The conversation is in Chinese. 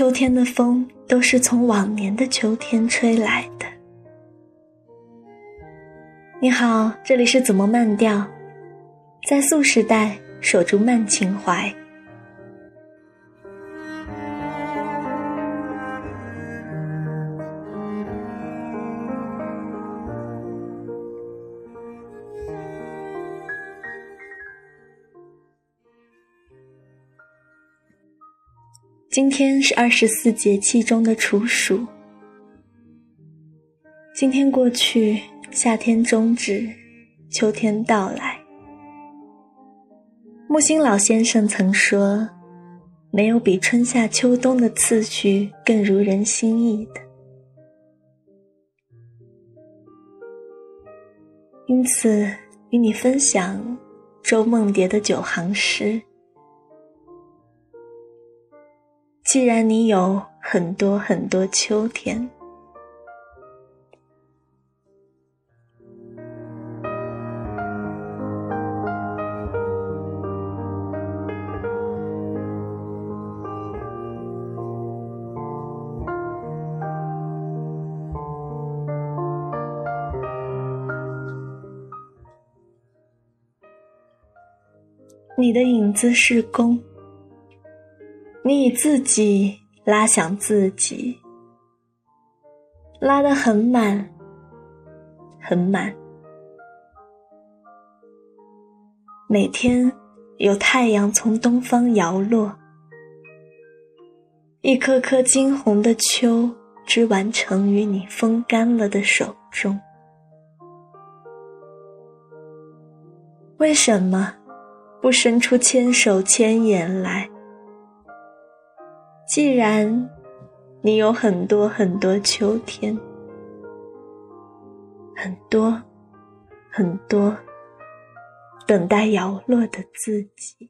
秋天的风都是从往年的秋天吹来的。你好，这里是怎么慢调，在素时代守住慢情怀。今天是二十四节气中的处暑。今天过去，夏天终止，秋天到来。木心老先生曾说：“没有比春夏秋冬的次序更如人心意的。”因此，与你分享周梦蝶的九行诗。既然你有很多很多秋天，你的影子是弓。你以自己拉响自己，拉得很满，很满。每天有太阳从东方摇落，一颗颗金红的秋，只完成于你风干了的手中。为什么不伸出千手千眼来？既然你有很多很多秋天，很多很多等待摇落的自己。